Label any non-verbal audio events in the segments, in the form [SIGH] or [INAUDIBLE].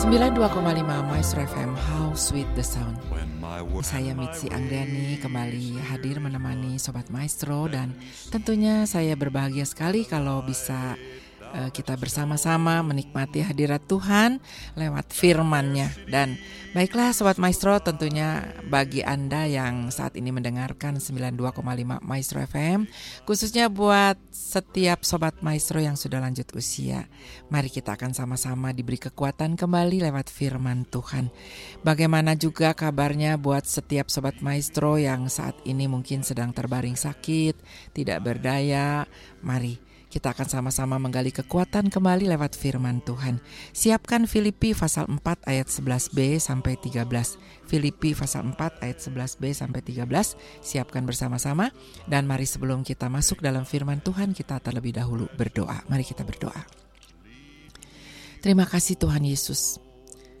92,5 Maestro FM House with the Sound. Saya Mitzi Anggrani kembali hadir menemani Sobat Maestro Dan tentunya saya berbahagia sekali kalau bisa kita bersama-sama menikmati hadirat Tuhan lewat firman-Nya. Dan baiklah sobat maestro tentunya bagi Anda yang saat ini mendengarkan 92,5 Maestro FM khususnya buat setiap sobat maestro yang sudah lanjut usia mari kita akan sama-sama diberi kekuatan kembali lewat firman Tuhan. Bagaimana juga kabarnya buat setiap sobat maestro yang saat ini mungkin sedang terbaring sakit tidak berdaya? Mari kita akan sama-sama menggali kekuatan kembali lewat firman Tuhan. Siapkan Filipi pasal 4 ayat 11b sampai 13. Filipi pasal 4 ayat 11b sampai 13. Siapkan bersama-sama dan mari sebelum kita masuk dalam firman Tuhan kita terlebih dahulu berdoa. Mari kita berdoa. Terima kasih Tuhan Yesus.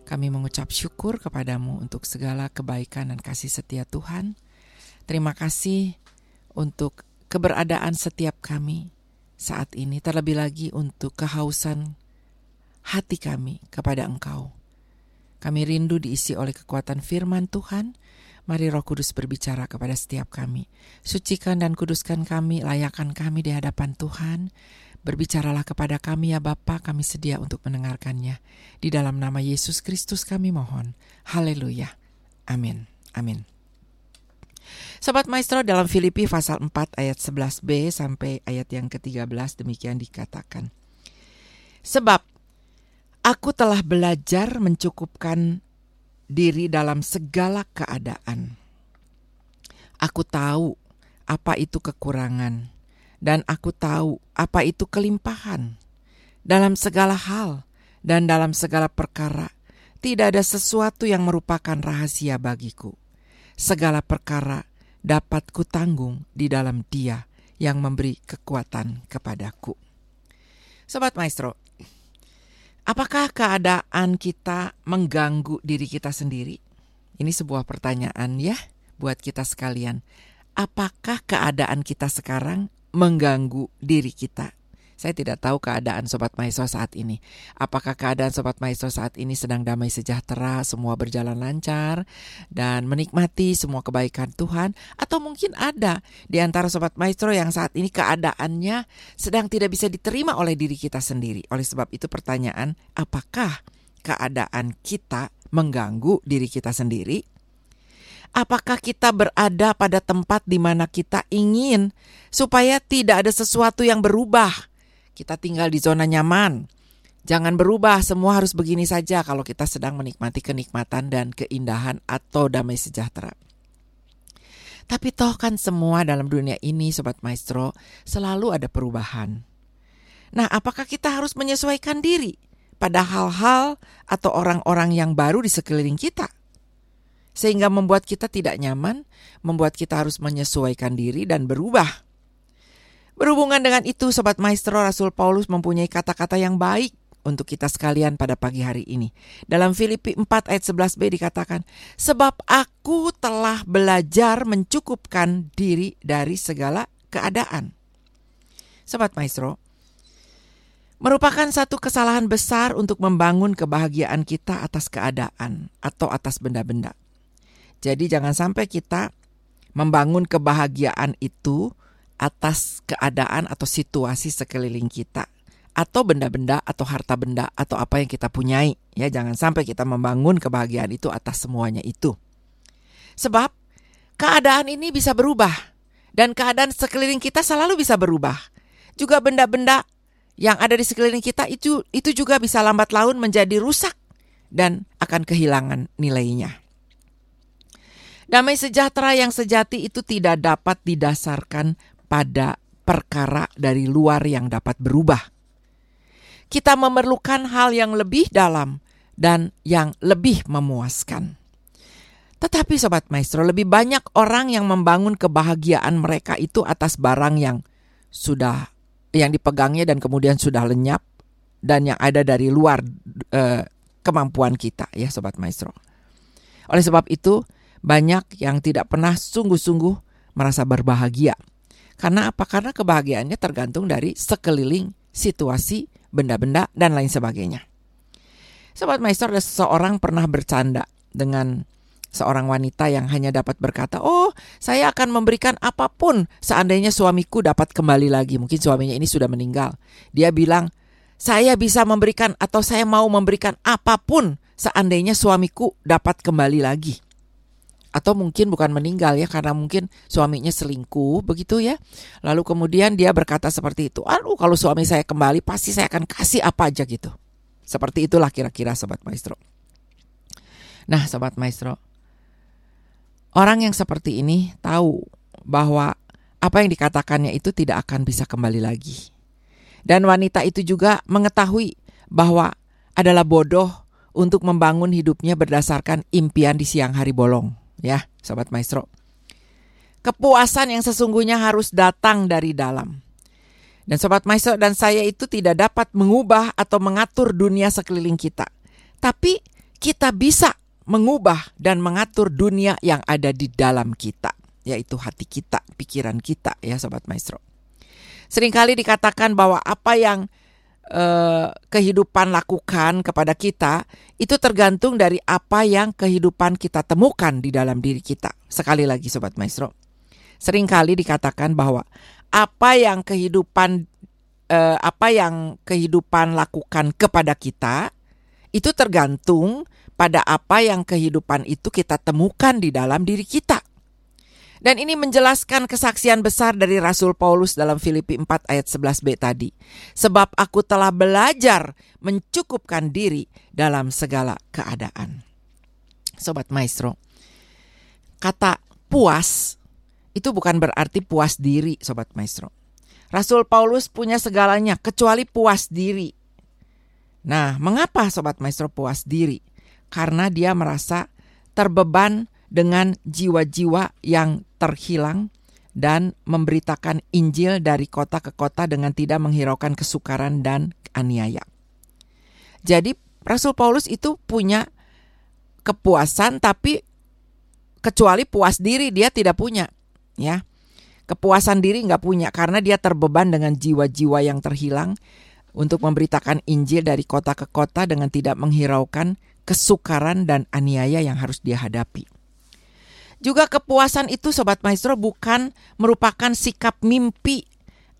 Kami mengucap syukur kepadamu untuk segala kebaikan dan kasih setia Tuhan. Terima kasih untuk keberadaan setiap kami saat ini, terlebih lagi untuk kehausan hati kami kepada Engkau. Kami rindu diisi oleh kekuatan firman Tuhan. Mari Roh Kudus berbicara kepada setiap kami. Sucikan dan kuduskan kami, layakan kami di hadapan Tuhan. Berbicaralah kepada kami ya Bapa, kami sedia untuk mendengarkannya. Di dalam nama Yesus Kristus kami mohon. Haleluya. Amin. Amin. Sobat Maestro dalam Filipi pasal 4 ayat 11b sampai ayat yang ke-13 demikian dikatakan. Sebab aku telah belajar mencukupkan diri dalam segala keadaan. Aku tahu apa itu kekurangan dan aku tahu apa itu kelimpahan. Dalam segala hal dan dalam segala perkara tidak ada sesuatu yang merupakan rahasia bagiku. Segala perkara dapat kutanggung di dalam Dia yang memberi kekuatan kepadaku. Sobat Maestro, apakah keadaan kita mengganggu diri kita sendiri? Ini sebuah pertanyaan ya buat kita sekalian. Apakah keadaan kita sekarang mengganggu diri kita? Saya tidak tahu keadaan Sobat Maestro saat ini. Apakah keadaan Sobat Maestro saat ini sedang damai sejahtera, semua berjalan lancar, dan menikmati semua kebaikan Tuhan? Atau mungkin ada di antara Sobat Maestro yang saat ini keadaannya sedang tidak bisa diterima oleh diri kita sendiri. Oleh sebab itu pertanyaan, apakah keadaan kita mengganggu diri kita sendiri? Apakah kita berada pada tempat di mana kita ingin supaya tidak ada sesuatu yang berubah? Kita tinggal di zona nyaman. Jangan berubah, semua harus begini saja kalau kita sedang menikmati kenikmatan dan keindahan atau damai sejahtera. Tapi toh kan semua dalam dunia ini, Sobat Maestro, selalu ada perubahan. Nah, apakah kita harus menyesuaikan diri pada hal-hal atau orang-orang yang baru di sekeliling kita? Sehingga membuat kita tidak nyaman, membuat kita harus menyesuaikan diri dan berubah. Berhubungan dengan itu, Sobat Maestro Rasul Paulus mempunyai kata-kata yang baik untuk kita sekalian pada pagi hari ini. Dalam Filipi 4 ayat 11b dikatakan, Sebab aku telah belajar mencukupkan diri dari segala keadaan. Sobat Maestro, merupakan satu kesalahan besar untuk membangun kebahagiaan kita atas keadaan atau atas benda-benda. Jadi jangan sampai kita membangun kebahagiaan itu atas keadaan atau situasi sekeliling kita. Atau benda-benda atau harta benda atau apa yang kita punyai. Ya jangan sampai kita membangun kebahagiaan itu atas semuanya itu. Sebab keadaan ini bisa berubah. Dan keadaan sekeliling kita selalu bisa berubah. Juga benda-benda yang ada di sekeliling kita itu itu juga bisa lambat laun menjadi rusak dan akan kehilangan nilainya. Damai sejahtera yang sejati itu tidak dapat didasarkan pada perkara dari luar yang dapat berubah. Kita memerlukan hal yang lebih dalam dan yang lebih memuaskan. Tetapi sobat maestro, lebih banyak orang yang membangun kebahagiaan mereka itu atas barang yang sudah yang dipegangnya dan kemudian sudah lenyap dan yang ada dari luar eh, kemampuan kita ya sobat maestro. Oleh sebab itu, banyak yang tidak pernah sungguh-sungguh merasa berbahagia karena apa? Karena kebahagiaannya tergantung dari sekeliling situasi, benda-benda, dan lain sebagainya. Sobat Maestro, ada seseorang pernah bercanda dengan seorang wanita yang hanya dapat berkata, "Oh, saya akan memberikan apa pun seandainya suamiku dapat kembali lagi." Mungkin suaminya ini sudah meninggal. Dia bilang, "Saya bisa memberikan atau saya mau memberikan apa pun seandainya suamiku dapat kembali lagi." Atau mungkin bukan meninggal ya karena mungkin suaminya selingkuh begitu ya. Lalu kemudian dia berkata seperti itu, "Aduh, kalau suami saya kembali pasti saya akan kasih apa aja gitu." Seperti itulah kira-kira sobat maestro. Nah, sobat maestro, orang yang seperti ini tahu bahwa apa yang dikatakannya itu tidak akan bisa kembali lagi. Dan wanita itu juga mengetahui bahwa adalah bodoh untuk membangun hidupnya berdasarkan impian di siang hari bolong, ya, sobat maestro. Kepuasan yang sesungguhnya harus datang dari dalam. Dan Sobat Maestro dan saya itu tidak dapat mengubah atau mengatur dunia sekeliling kita. Tapi kita bisa mengubah dan mengatur dunia yang ada di dalam kita. Yaitu hati kita, pikiran kita ya Sobat Maestro. Seringkali dikatakan bahwa apa yang eh, kehidupan lakukan kepada kita itu tergantung dari apa yang kehidupan kita temukan di dalam diri kita. Sekali lagi Sobat Maestro. Seringkali dikatakan bahwa apa yang kehidupan eh, apa yang kehidupan lakukan kepada kita itu tergantung pada apa yang kehidupan itu kita temukan di dalam diri kita. Dan ini menjelaskan kesaksian besar dari Rasul Paulus dalam Filipi 4 ayat 11b tadi. Sebab aku telah belajar mencukupkan diri dalam segala keadaan. Sobat Maestro, kata puas itu bukan berarti puas diri, sobat maestro. Rasul Paulus punya segalanya kecuali puas diri. Nah, mengapa sobat maestro puas diri? Karena dia merasa terbeban dengan jiwa-jiwa yang terhilang dan memberitakan Injil dari kota ke kota dengan tidak menghiraukan kesukaran dan aniaya. Jadi Rasul Paulus itu punya kepuasan tapi kecuali puas diri dia tidak punya ya. Kepuasan diri nggak punya karena dia terbeban dengan jiwa-jiwa yang terhilang untuk memberitakan Injil dari kota ke kota dengan tidak menghiraukan kesukaran dan aniaya yang harus dia hadapi. Juga kepuasan itu sobat maestro bukan merupakan sikap mimpi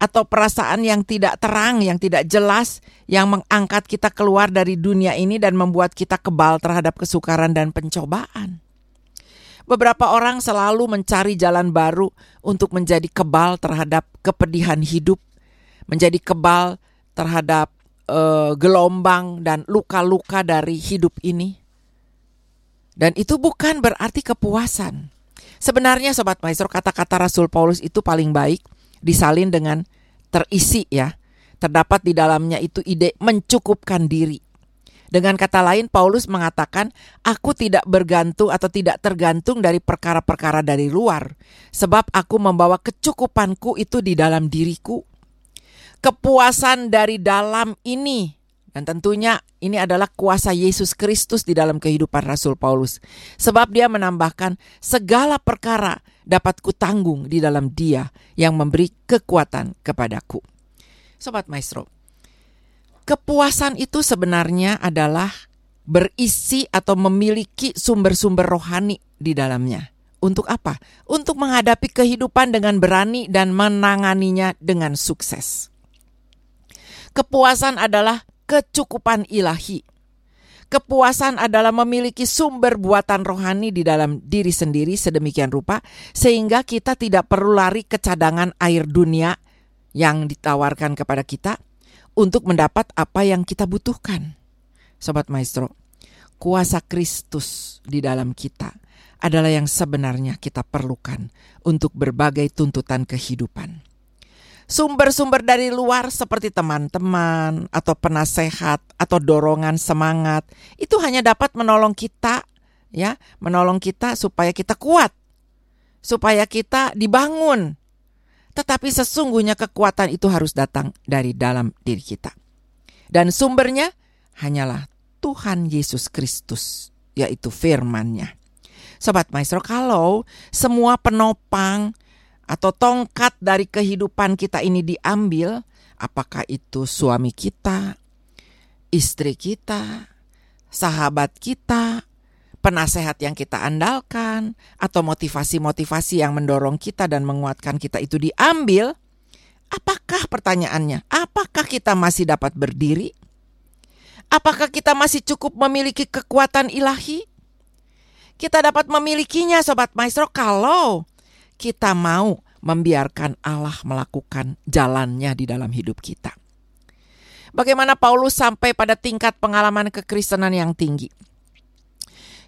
atau perasaan yang tidak terang, yang tidak jelas, yang mengangkat kita keluar dari dunia ini dan membuat kita kebal terhadap kesukaran dan pencobaan. Beberapa orang selalu mencari jalan baru untuk menjadi kebal terhadap kepedihan hidup, menjadi kebal terhadap uh, gelombang dan luka-luka dari hidup ini. Dan itu bukan berarti kepuasan. Sebenarnya sobat maestro kata-kata Rasul Paulus itu paling baik disalin dengan terisi ya. Terdapat di dalamnya itu ide mencukupkan diri. Dengan kata lain, Paulus mengatakan, "Aku tidak bergantung atau tidak tergantung dari perkara-perkara dari luar, sebab aku membawa kecukupanku itu di dalam diriku." Kepuasan dari dalam ini, dan tentunya ini adalah kuasa Yesus Kristus di dalam kehidupan Rasul Paulus, sebab dia menambahkan, "Segala perkara dapat kutanggung di dalam Dia yang memberi kekuatan kepadaku." Sobat Maestro, Kepuasan itu sebenarnya adalah berisi atau memiliki sumber-sumber rohani di dalamnya. Untuk apa? Untuk menghadapi kehidupan dengan berani dan menanganinya dengan sukses. Kepuasan adalah kecukupan ilahi. Kepuasan adalah memiliki sumber buatan rohani di dalam diri sendiri sedemikian rupa sehingga kita tidak perlu lari ke cadangan air dunia yang ditawarkan kepada kita, untuk mendapat apa yang kita butuhkan. Sobat Maestro, kuasa Kristus di dalam kita adalah yang sebenarnya kita perlukan untuk berbagai tuntutan kehidupan. Sumber-sumber dari luar seperti teman-teman atau penasehat atau dorongan semangat itu hanya dapat menolong kita ya, menolong kita supaya kita kuat, supaya kita dibangun, tetapi sesungguhnya kekuatan itu harus datang dari dalam diri kita. Dan sumbernya hanyalah Tuhan Yesus Kristus, yaitu firman-Nya. Sobat Maestro, kalau semua penopang atau tongkat dari kehidupan kita ini diambil, apakah itu suami kita, istri kita, sahabat kita, penasehat yang kita andalkan, atau motivasi-motivasi yang mendorong kita dan menguatkan kita itu diambil, apakah pertanyaannya? Apakah kita masih dapat berdiri? Apakah kita masih cukup memiliki kekuatan ilahi? Kita dapat memilikinya, sobat maestro, kalau kita mau membiarkan Allah melakukan jalannya di dalam hidup kita. Bagaimana Paulus sampai pada tingkat pengalaman kekristenan yang tinggi?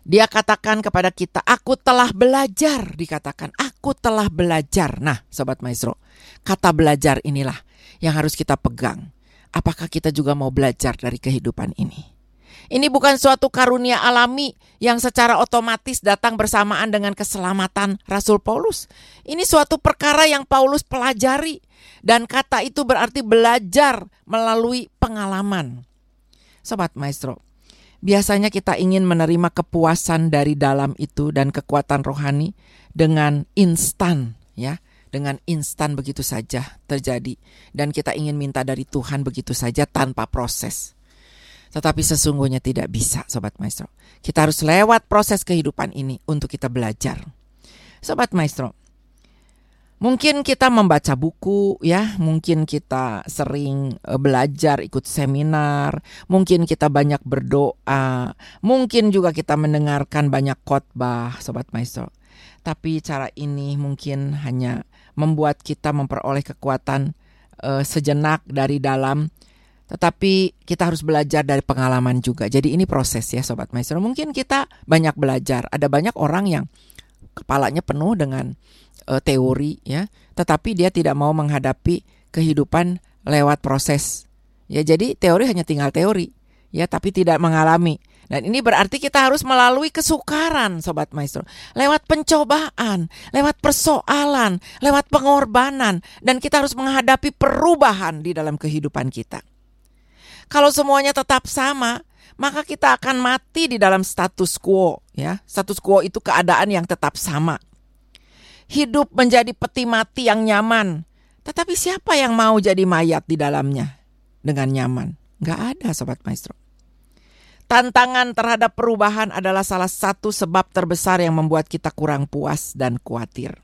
Dia katakan kepada kita, "Aku telah belajar." Dikatakan, "Aku telah belajar." Nah, sobat maestro, kata belajar inilah yang harus kita pegang. Apakah kita juga mau belajar dari kehidupan ini? Ini bukan suatu karunia alami yang secara otomatis datang bersamaan dengan keselamatan Rasul Paulus. Ini suatu perkara yang Paulus pelajari, dan kata itu berarti belajar melalui pengalaman. Sobat Maestro, Biasanya kita ingin menerima kepuasan dari dalam itu dan kekuatan rohani dengan instan, ya, dengan instan begitu saja terjadi, dan kita ingin minta dari Tuhan begitu saja tanpa proses. Tetapi sesungguhnya tidak bisa, sobat maestro. Kita harus lewat proses kehidupan ini untuk kita belajar. Sobat maestro, Mungkin kita membaca buku ya, mungkin kita sering eh, belajar ikut seminar, mungkin kita banyak berdoa, mungkin juga kita mendengarkan banyak khotbah sobat maestro. Tapi cara ini mungkin hanya membuat kita memperoleh kekuatan uh, sejenak dari dalam tetapi kita harus belajar dari pengalaman juga. Jadi ini proses ya sobat maestro. Mungkin kita banyak belajar. Ada banyak orang yang kepalanya penuh dengan uh, teori ya, tetapi dia tidak mau menghadapi kehidupan lewat proses. Ya, jadi teori hanya tinggal teori, ya, tapi tidak mengalami. Dan ini berarti kita harus melalui kesukaran, sobat maestro, lewat pencobaan, lewat persoalan, lewat pengorbanan, dan kita harus menghadapi perubahan di dalam kehidupan kita. Kalau semuanya tetap sama, maka kita akan mati di dalam status quo, ya. Status quo itu keadaan yang tetap sama hidup menjadi peti mati yang nyaman. Tetapi siapa yang mau jadi mayat di dalamnya dengan nyaman? Gak ada sobat maestro. Tantangan terhadap perubahan adalah salah satu sebab terbesar yang membuat kita kurang puas dan khawatir.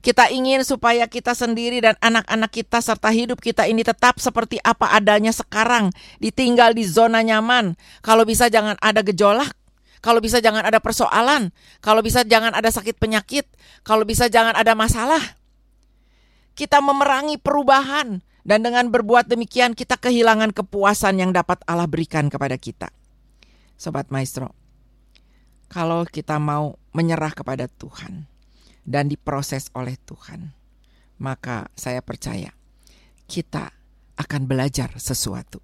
Kita ingin supaya kita sendiri dan anak-anak kita serta hidup kita ini tetap seperti apa adanya sekarang, ditinggal di zona nyaman. Kalau bisa jangan ada gejolak, kalau bisa jangan ada persoalan, kalau bisa jangan ada sakit penyakit, kalau bisa jangan ada masalah. Kita memerangi perubahan dan dengan berbuat demikian kita kehilangan kepuasan yang dapat Allah berikan kepada kita. Sobat Maestro, kalau kita mau menyerah kepada Tuhan dan diproses oleh Tuhan, maka saya percaya kita akan belajar sesuatu.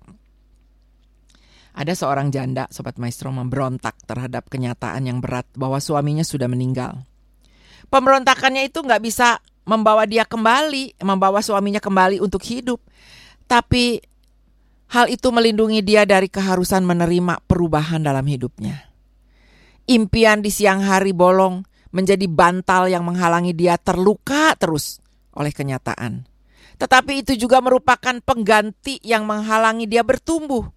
Ada seorang janda, Sobat Maestro, memberontak terhadap kenyataan yang berat bahwa suaminya sudah meninggal. Pemberontakannya itu nggak bisa membawa dia kembali, membawa suaminya kembali untuk hidup. Tapi hal itu melindungi dia dari keharusan menerima perubahan dalam hidupnya. Impian di siang hari bolong menjadi bantal yang menghalangi dia terluka terus oleh kenyataan. Tetapi itu juga merupakan pengganti yang menghalangi dia bertumbuh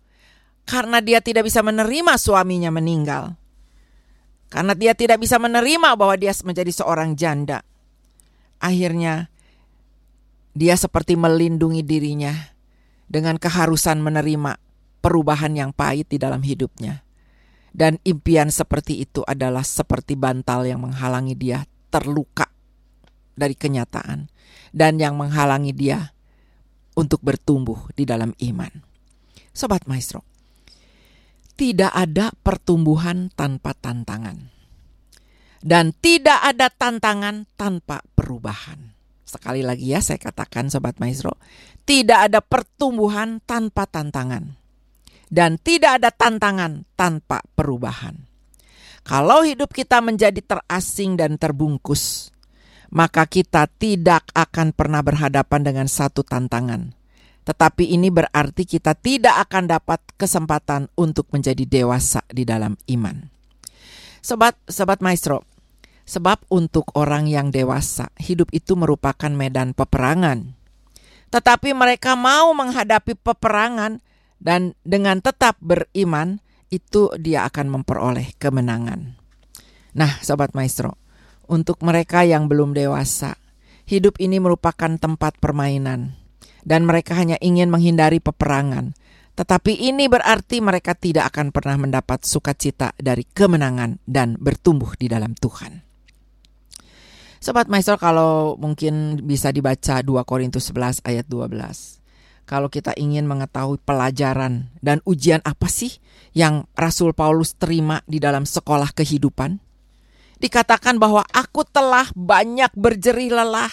karena dia tidak bisa menerima suaminya meninggal. Karena dia tidak bisa menerima bahwa dia menjadi seorang janda. Akhirnya dia seperti melindungi dirinya dengan keharusan menerima perubahan yang pahit di dalam hidupnya. Dan impian seperti itu adalah seperti bantal yang menghalangi dia terluka dari kenyataan dan yang menghalangi dia untuk bertumbuh di dalam iman. Sobat Maestro, tidak ada pertumbuhan tanpa tantangan. Dan tidak ada tantangan tanpa perubahan. Sekali lagi ya saya katakan Sobat Maestro, tidak ada pertumbuhan tanpa tantangan. Dan tidak ada tantangan tanpa perubahan. Kalau hidup kita menjadi terasing dan terbungkus, maka kita tidak akan pernah berhadapan dengan satu tantangan tetapi ini berarti kita tidak akan dapat kesempatan untuk menjadi dewasa di dalam iman. Sobat, sobat maestro, sebab untuk orang yang dewasa, hidup itu merupakan medan peperangan. Tetapi mereka mau menghadapi peperangan dan dengan tetap beriman, itu dia akan memperoleh kemenangan. Nah, sobat maestro, untuk mereka yang belum dewasa, hidup ini merupakan tempat permainan dan mereka hanya ingin menghindari peperangan. Tetapi ini berarti mereka tidak akan pernah mendapat sukacita dari kemenangan dan bertumbuh di dalam Tuhan. Sobat Maestro kalau mungkin bisa dibaca 2 Korintus 11 ayat 12. Kalau kita ingin mengetahui pelajaran dan ujian apa sih yang Rasul Paulus terima di dalam sekolah kehidupan? Dikatakan bahwa aku telah banyak berjerih lelah,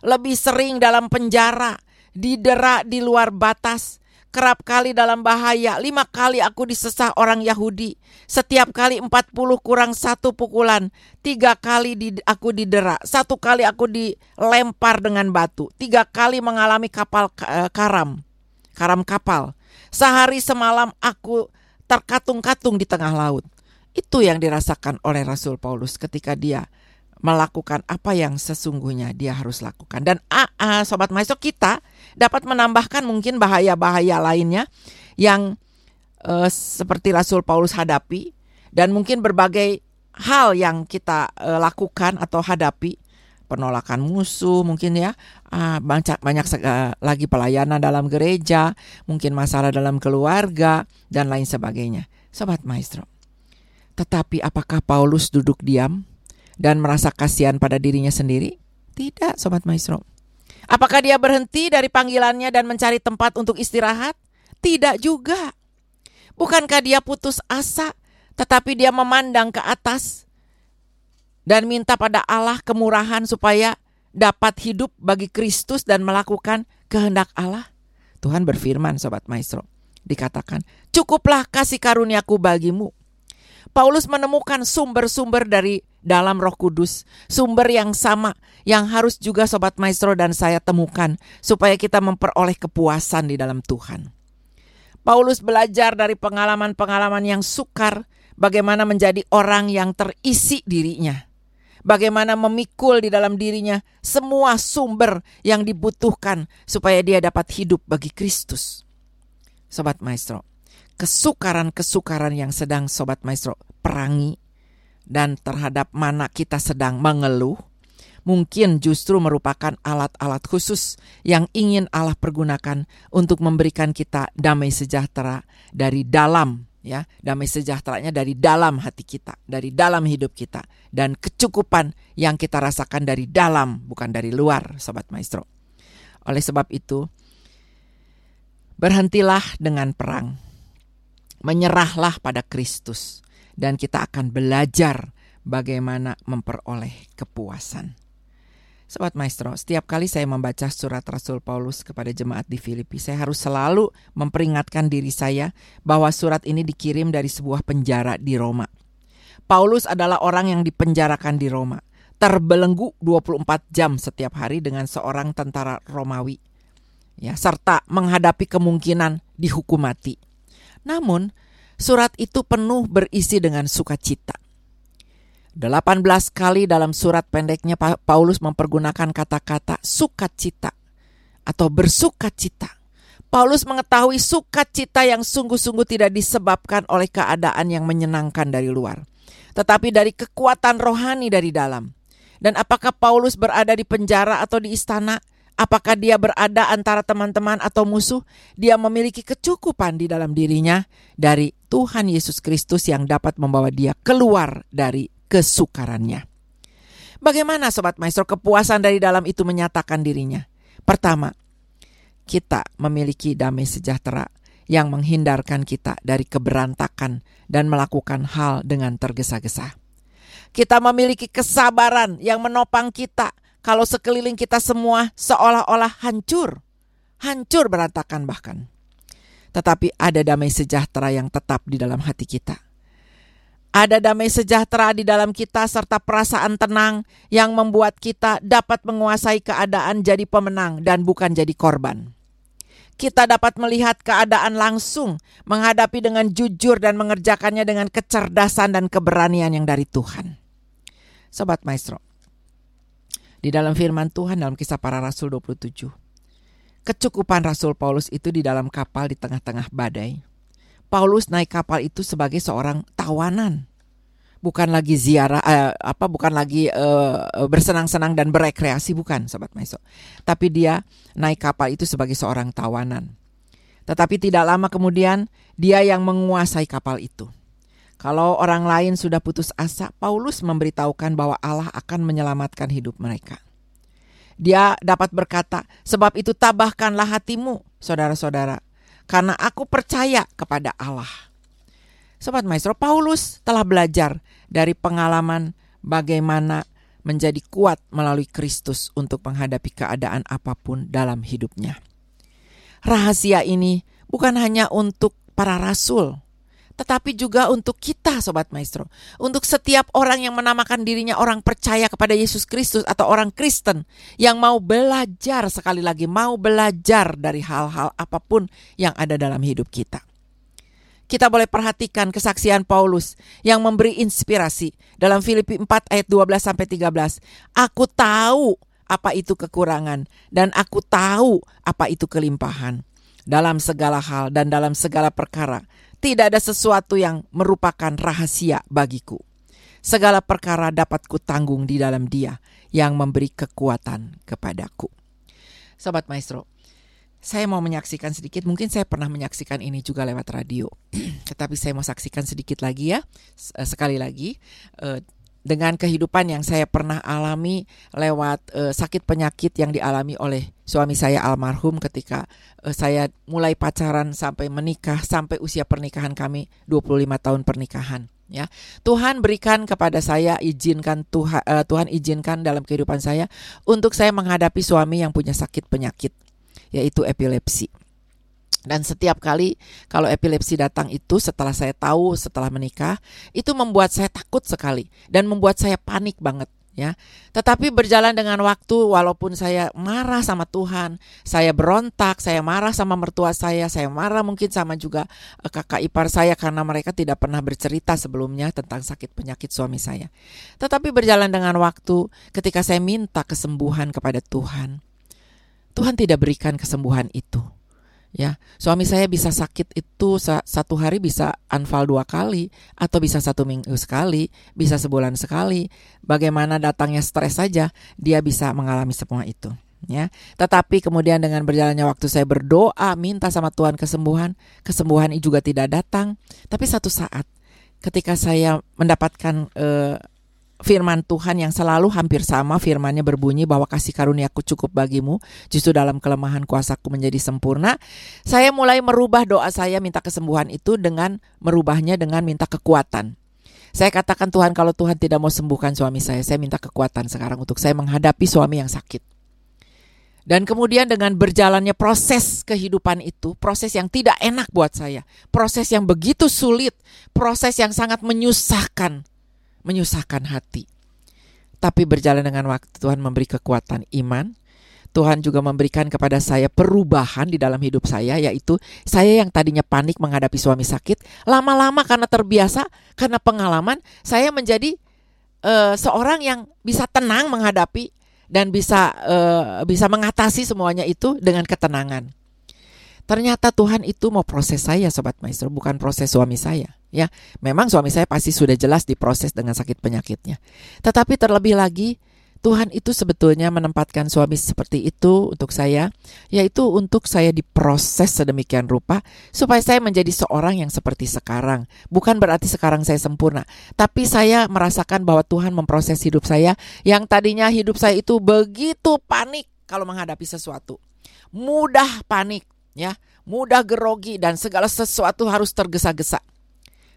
lebih sering dalam penjara, didera di luar batas, kerap kali dalam bahaya. Lima kali aku disesah orang Yahudi. Setiap kali empat puluh kurang satu pukulan. Tiga kali di, aku didera. Satu kali aku dilempar dengan batu. Tiga kali mengalami kapal uh, karam. Karam kapal. Sehari semalam aku terkatung-katung di tengah laut. Itu yang dirasakan oleh Rasul Paulus ketika dia melakukan apa yang sesungguhnya dia harus lakukan. Dan uh, uh, sobat maestro kita dapat menambahkan mungkin bahaya-bahaya lainnya yang uh, seperti Rasul Paulus hadapi dan mungkin berbagai hal yang kita uh, lakukan atau hadapi penolakan musuh mungkin ya uh, banyak banyak lagi pelayanan dalam gereja mungkin masalah dalam keluarga dan lain sebagainya sobat maestro tetapi apakah Paulus duduk diam dan merasa kasihan pada dirinya sendiri? Tidak, sobat maestro. Apakah dia berhenti dari panggilannya dan mencari tempat untuk istirahat? Tidak juga. Bukankah dia putus asa, tetapi dia memandang ke atas dan minta pada Allah kemurahan supaya dapat hidup bagi Kristus dan melakukan kehendak Allah? Tuhan berfirman, sobat maestro, dikatakan, "Cukuplah kasih karuniaku bagimu." Paulus menemukan sumber-sumber dari dalam Roh Kudus, sumber yang sama yang harus juga sobat maestro dan saya temukan supaya kita memperoleh kepuasan di dalam Tuhan. Paulus belajar dari pengalaman-pengalaman yang sukar bagaimana menjadi orang yang terisi dirinya. Bagaimana memikul di dalam dirinya semua sumber yang dibutuhkan supaya dia dapat hidup bagi Kristus. Sobat Maestro, kesukaran-kesukaran yang sedang Sobat Maestro perangi dan terhadap mana kita sedang mengeluh, mungkin justru merupakan alat-alat khusus yang ingin Allah pergunakan untuk memberikan kita damai sejahtera dari dalam ya, damai sejahteranya dari dalam hati kita, dari dalam hidup kita dan kecukupan yang kita rasakan dari dalam bukan dari luar, sobat maestro. Oleh sebab itu, berhentilah dengan perang. Menyerahlah pada Kristus dan kita akan belajar bagaimana memperoleh kepuasan. Sobat Maestro, setiap kali saya membaca surat Rasul Paulus kepada jemaat di Filipi, saya harus selalu memperingatkan diri saya bahwa surat ini dikirim dari sebuah penjara di Roma. Paulus adalah orang yang dipenjarakan di Roma, terbelenggu 24 jam setiap hari dengan seorang tentara Romawi. Ya, serta menghadapi kemungkinan dihukum mati. Namun, Surat itu penuh berisi dengan sukacita. 18 kali dalam surat pendeknya Paulus mempergunakan kata-kata sukacita atau bersukacita. Paulus mengetahui sukacita yang sungguh-sungguh tidak disebabkan oleh keadaan yang menyenangkan dari luar, tetapi dari kekuatan rohani dari dalam. Dan apakah Paulus berada di penjara atau di istana? Apakah dia berada antara teman-teman atau musuh? Dia memiliki kecukupan di dalam dirinya dari Tuhan Yesus Kristus yang dapat membawa dia keluar dari kesukarannya. Bagaimana Sobat Maestro kepuasan dari dalam itu menyatakan dirinya? Pertama, kita memiliki damai sejahtera yang menghindarkan kita dari keberantakan dan melakukan hal dengan tergesa-gesa. Kita memiliki kesabaran yang menopang kita kalau sekeliling kita semua seolah-olah hancur, hancur berantakan bahkan. Tetapi ada damai sejahtera yang tetap di dalam hati kita. Ada damai sejahtera di dalam kita serta perasaan tenang yang membuat kita dapat menguasai keadaan jadi pemenang dan bukan jadi korban. Kita dapat melihat keadaan langsung, menghadapi dengan jujur dan mengerjakannya dengan kecerdasan dan keberanian yang dari Tuhan. Sobat Maestro, di dalam firman Tuhan dalam kisah para rasul 27. Kecukupan Rasul Paulus itu di dalam kapal di tengah-tengah badai. Paulus naik kapal itu sebagai seorang tawanan. Bukan lagi ziarah uh, apa bukan lagi uh, bersenang-senang dan berekreasi bukan sobat Maiso. Tapi dia naik kapal itu sebagai seorang tawanan. Tetapi tidak lama kemudian dia yang menguasai kapal itu. Kalau orang lain sudah putus asa, Paulus memberitahukan bahwa Allah akan menyelamatkan hidup mereka. Dia dapat berkata, "Sebab itu tabahkanlah hatimu, saudara-saudara, karena aku percaya kepada Allah." Sobat Maestro, Paulus telah belajar dari pengalaman bagaimana menjadi kuat melalui Kristus untuk menghadapi keadaan apa pun dalam hidupnya. Rahasia ini bukan hanya untuk para rasul, tetapi juga untuk kita sobat maestro. Untuk setiap orang yang menamakan dirinya orang percaya kepada Yesus Kristus atau orang Kristen yang mau belajar sekali lagi mau belajar dari hal-hal apa pun yang ada dalam hidup kita. Kita boleh perhatikan kesaksian Paulus yang memberi inspirasi dalam Filipi 4 ayat 12 sampai 13. Aku tahu apa itu kekurangan dan aku tahu apa itu kelimpahan dalam segala hal dan dalam segala perkara tidak ada sesuatu yang merupakan rahasia bagiku. Segala perkara dapat kutanggung di dalam Dia yang memberi kekuatan kepadaku. Sobat Maestro, saya mau menyaksikan sedikit, mungkin saya pernah menyaksikan ini juga lewat radio, [CLEARS THROAT] tetapi saya mau saksikan sedikit lagi ya, eh, sekali lagi eh, dengan kehidupan yang saya pernah alami lewat uh, sakit penyakit yang dialami oleh suami saya almarhum ketika uh, saya mulai pacaran sampai menikah sampai usia pernikahan kami 25 tahun pernikahan ya. Tuhan berikan kepada saya izinkan Tuhan uh, Tuhan izinkan dalam kehidupan saya untuk saya menghadapi suami yang punya sakit penyakit yaitu epilepsi. Dan setiap kali kalau epilepsi datang itu setelah saya tahu setelah menikah itu membuat saya takut sekali dan membuat saya panik banget ya. Tetapi berjalan dengan waktu walaupun saya marah sama Tuhan, saya berontak, saya marah sama mertua saya, saya marah mungkin sama juga eh, kakak ipar saya karena mereka tidak pernah bercerita sebelumnya tentang sakit penyakit suami saya. Tetapi berjalan dengan waktu ketika saya minta kesembuhan kepada Tuhan, Tuhan tidak berikan kesembuhan itu ya suami saya bisa sakit itu satu hari bisa anfal dua kali atau bisa satu minggu sekali bisa sebulan sekali. Bagaimana datangnya stres saja dia bisa mengalami semua itu ya. Tetapi kemudian dengan berjalannya waktu saya berdoa minta sama Tuhan kesembuhan kesembuhan juga tidak datang. Tapi satu saat ketika saya mendapatkan uh, firman Tuhan yang selalu hampir sama firmannya berbunyi bahwa kasih karuniaku cukup bagimu. Justru dalam kelemahan kuasaku menjadi sempurna. Saya mulai merubah doa saya minta kesembuhan itu dengan merubahnya dengan minta kekuatan. Saya katakan Tuhan kalau Tuhan tidak mau sembuhkan suami saya saya minta kekuatan sekarang untuk saya menghadapi suami yang sakit. Dan kemudian dengan berjalannya proses kehidupan itu, proses yang tidak enak buat saya, proses yang begitu sulit, proses yang sangat menyusahkan, menyusahkan hati. Tapi berjalan dengan waktu Tuhan memberi kekuatan iman. Tuhan juga memberikan kepada saya perubahan di dalam hidup saya yaitu saya yang tadinya panik menghadapi suami sakit, lama-lama karena terbiasa, karena pengalaman, saya menjadi uh, seorang yang bisa tenang menghadapi dan bisa uh, bisa mengatasi semuanya itu dengan ketenangan. Ternyata Tuhan itu mau proses saya sobat maestro, bukan proses suami saya ya. Memang suami saya pasti sudah jelas diproses dengan sakit penyakitnya. Tetapi terlebih lagi Tuhan itu sebetulnya menempatkan suami seperti itu untuk saya, yaitu untuk saya diproses sedemikian rupa supaya saya menjadi seorang yang seperti sekarang. Bukan berarti sekarang saya sempurna, tapi saya merasakan bahwa Tuhan memproses hidup saya yang tadinya hidup saya itu begitu panik kalau menghadapi sesuatu. Mudah panik, ya, mudah gerogi dan segala sesuatu harus tergesa-gesa.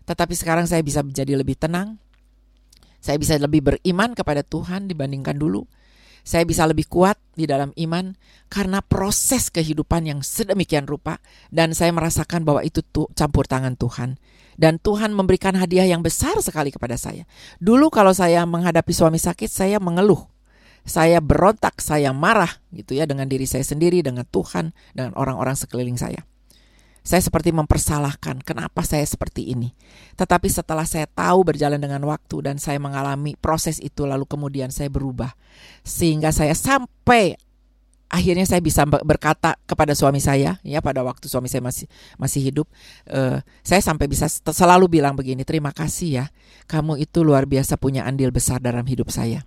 Tetapi sekarang saya bisa menjadi lebih tenang. Saya bisa lebih beriman kepada Tuhan dibandingkan dulu. Saya bisa lebih kuat di dalam iman karena proses kehidupan yang sedemikian rupa dan saya merasakan bahwa itu tuh campur tangan Tuhan. Dan Tuhan memberikan hadiah yang besar sekali kepada saya. Dulu kalau saya menghadapi suami sakit, saya mengeluh. Saya berontak, saya marah gitu ya dengan diri saya sendiri, dengan Tuhan, dengan orang-orang sekeliling saya. Saya seperti mempersalahkan kenapa saya seperti ini. Tetapi setelah saya tahu berjalan dengan waktu dan saya mengalami proses itu lalu kemudian saya berubah. Sehingga saya sampai akhirnya saya bisa berkata kepada suami saya ya pada waktu suami saya masih masih hidup uh, saya sampai bisa selalu bilang begini terima kasih ya kamu itu luar biasa punya andil besar dalam hidup saya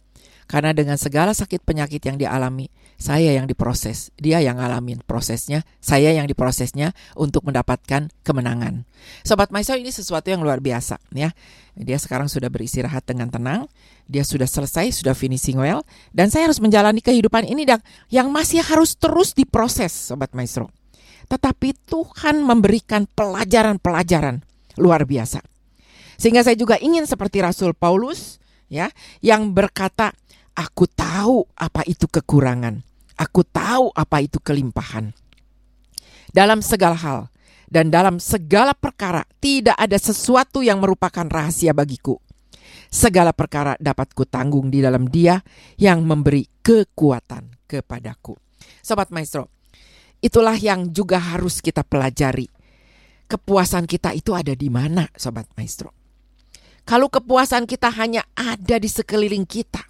karena dengan segala sakit penyakit yang dialami, saya yang diproses, dia yang ngalamin prosesnya, saya yang diprosesnya untuk mendapatkan kemenangan. Sobat Maestro ini sesuatu yang luar biasa ya. Dia sekarang sudah beristirahat dengan tenang, dia sudah selesai, sudah finishing well, dan saya harus menjalani kehidupan ini yang masih harus terus diproses, Sobat Maestro. Tetapi Tuhan memberikan pelajaran-pelajaran luar biasa. Sehingga saya juga ingin seperti Rasul Paulus ya yang berkata Aku tahu apa itu kekurangan. Aku tahu apa itu kelimpahan. Dalam segala hal dan dalam segala perkara tidak ada sesuatu yang merupakan rahasia bagiku. Segala perkara dapat kutanggung di dalam Dia yang memberi kekuatan kepadaku. Sobat Maestro, itulah yang juga harus kita pelajari. Kepuasan kita itu ada di mana, Sobat Maestro? Kalau kepuasan kita hanya ada di sekeliling kita,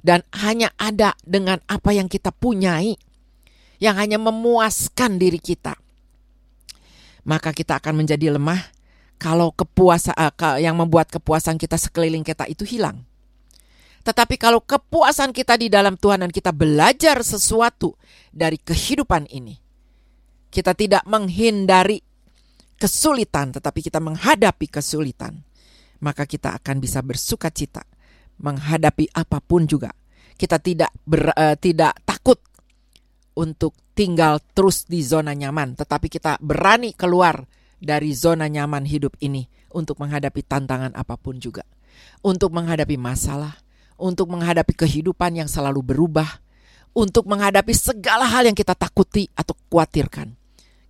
dan hanya ada dengan apa yang kita punyai, yang hanya memuaskan diri kita, maka kita akan menjadi lemah kalau kepuasa uh, yang membuat kepuasan kita sekeliling kita itu hilang. Tetapi kalau kepuasan kita di dalam Tuhan dan kita belajar sesuatu dari kehidupan ini, kita tidak menghindari kesulitan, tetapi kita menghadapi kesulitan, maka kita akan bisa bersuka cita menghadapi apa pun juga. Kita tidak ber, uh, tidak takut untuk tinggal terus di zona nyaman, tetapi kita berani keluar dari zona nyaman hidup ini untuk menghadapi tantangan apa pun juga. Untuk menghadapi masalah, untuk menghadapi kehidupan yang selalu berubah, untuk menghadapi segala hal yang kita takuti atau khawatirkan.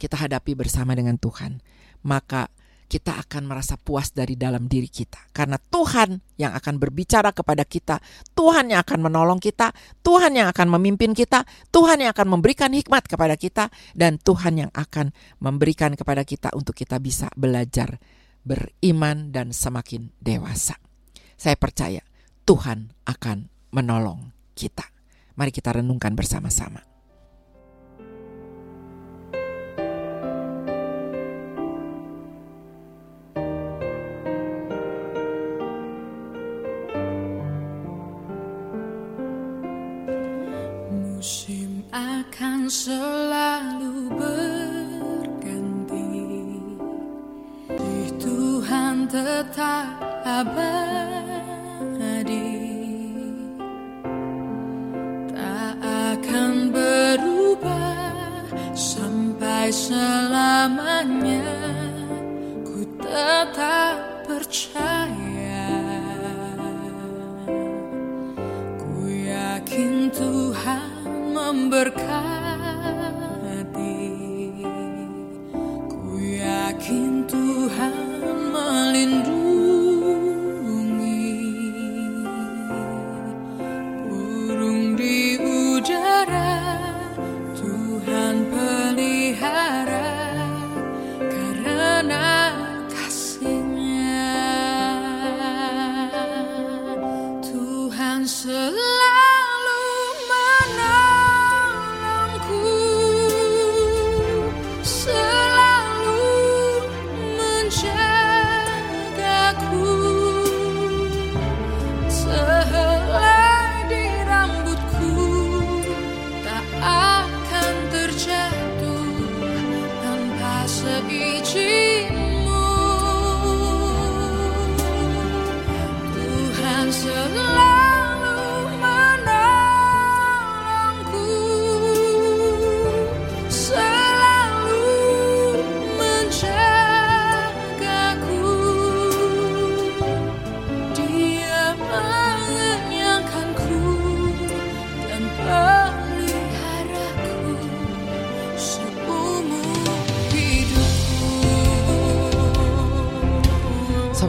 Kita hadapi bersama dengan Tuhan. Maka kita akan merasa puas dari dalam diri kita. Karena Tuhan yang akan berbicara kepada kita, Tuhan yang akan menolong kita, Tuhan yang akan memimpin kita, Tuhan yang akan memberikan hikmat kepada kita, dan Tuhan yang akan memberikan kepada kita untuk kita bisa belajar beriman dan semakin dewasa. Saya percaya Tuhan akan menolong kita. Mari kita renungkan bersama-sama.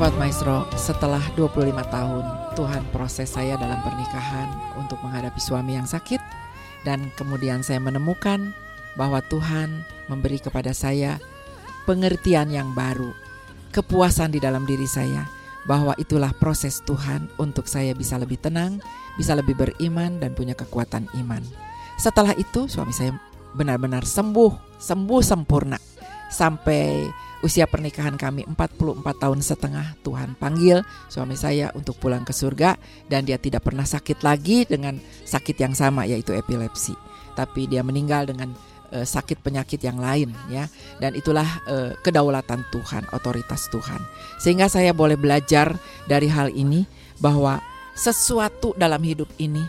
Sobat Maestro, setelah 25 tahun Tuhan proses saya dalam pernikahan untuk menghadapi suami yang sakit dan kemudian saya menemukan bahwa Tuhan memberi kepada saya pengertian yang baru, kepuasan di dalam diri saya bahwa itulah proses Tuhan untuk saya bisa lebih tenang, bisa lebih beriman dan punya kekuatan iman. Setelah itu suami saya benar-benar sembuh, sembuh sempurna. Sampai usia pernikahan kami 44 tahun setengah. Tuhan panggil suami saya untuk pulang ke surga dan dia tidak pernah sakit lagi dengan sakit yang sama yaitu epilepsi. Tapi dia meninggal dengan uh, sakit penyakit yang lain ya. Dan itulah uh, kedaulatan Tuhan otoritas Tuhan. Sehingga saya boleh belajar dari hal ini bahwa sesuatu dalam hidup ini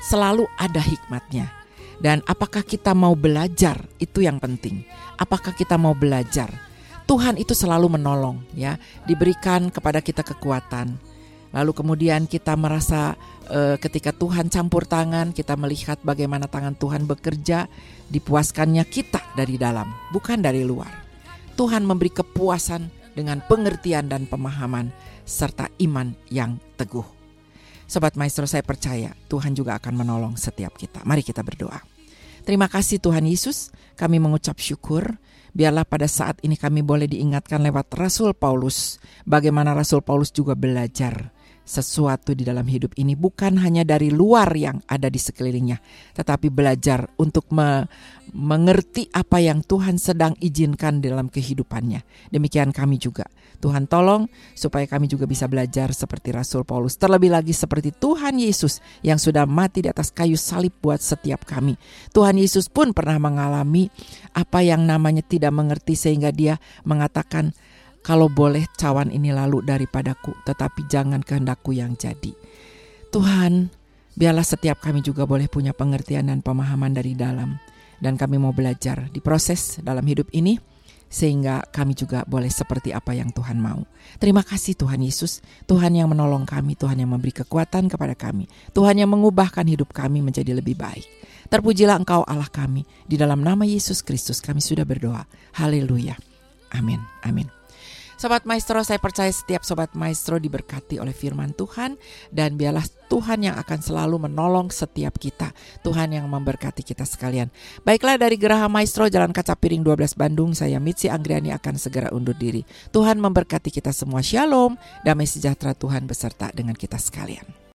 selalu ada hikmatnya. Dan apakah kita mau belajar? Itu yang penting. Apakah kita mau belajar Tuhan itu selalu menolong ya diberikan kepada kita kekuatan lalu kemudian kita merasa uh, ketika Tuhan campur tangan, kita melihat bagaimana tangan Tuhan bekerja, dipuaskannya kita dari dalam, bukan dari luar. Tuhan memberi kepuasan dengan pengertian dan pemahaman serta iman yang teguh. Sobat Maestro saya percaya Tuhan juga akan menolong setiap kita. Mari kita berdoa. Terima kasih Tuhan Yesus, kami mengucap syukur. Biarlah pada saat ini kami boleh diingatkan lewat Rasul Paulus, bagaimana Rasul Paulus juga belajar sesuatu di dalam hidup ini bukan hanya dari luar yang ada di sekelilingnya, tetapi belajar untuk me mengerti apa yang Tuhan sedang izinkan dalam kehidupannya. Demikian kami juga. Tuhan tolong supaya kami juga bisa belajar seperti Rasul Paulus, terlebih lagi seperti Tuhan Yesus yang sudah mati di atas kayu salib buat setiap kami. Tuhan Yesus pun pernah mengalami apa yang namanya tidak mengerti sehingga dia mengatakan kalau boleh cawan ini lalu daripadaku, tetapi jangan kehendakku yang jadi. Tuhan, biarlah setiap kami juga boleh punya pengertian dan pemahaman dari dalam. Dan kami mau belajar di proses dalam hidup ini, sehingga kami juga boleh seperti apa yang Tuhan mau. Terima kasih Tuhan Yesus, Tuhan yang menolong kami, Tuhan yang memberi kekuatan kepada kami, Tuhan yang mengubahkan hidup kami menjadi lebih baik. Terpujilah Engkau Allah kami, di dalam nama Yesus Kristus kami sudah berdoa. Haleluya. Amin. Amin. Sobat Maestro, saya percaya setiap Sobat Maestro diberkati oleh firman Tuhan dan biarlah Tuhan yang akan selalu menolong setiap kita. Tuhan yang memberkati kita sekalian. Baiklah dari Geraha Maestro Jalan Kaca Piring 12 Bandung, saya Mitzi Anggriani akan segera undur diri. Tuhan memberkati kita semua. Shalom, damai sejahtera Tuhan beserta dengan kita sekalian.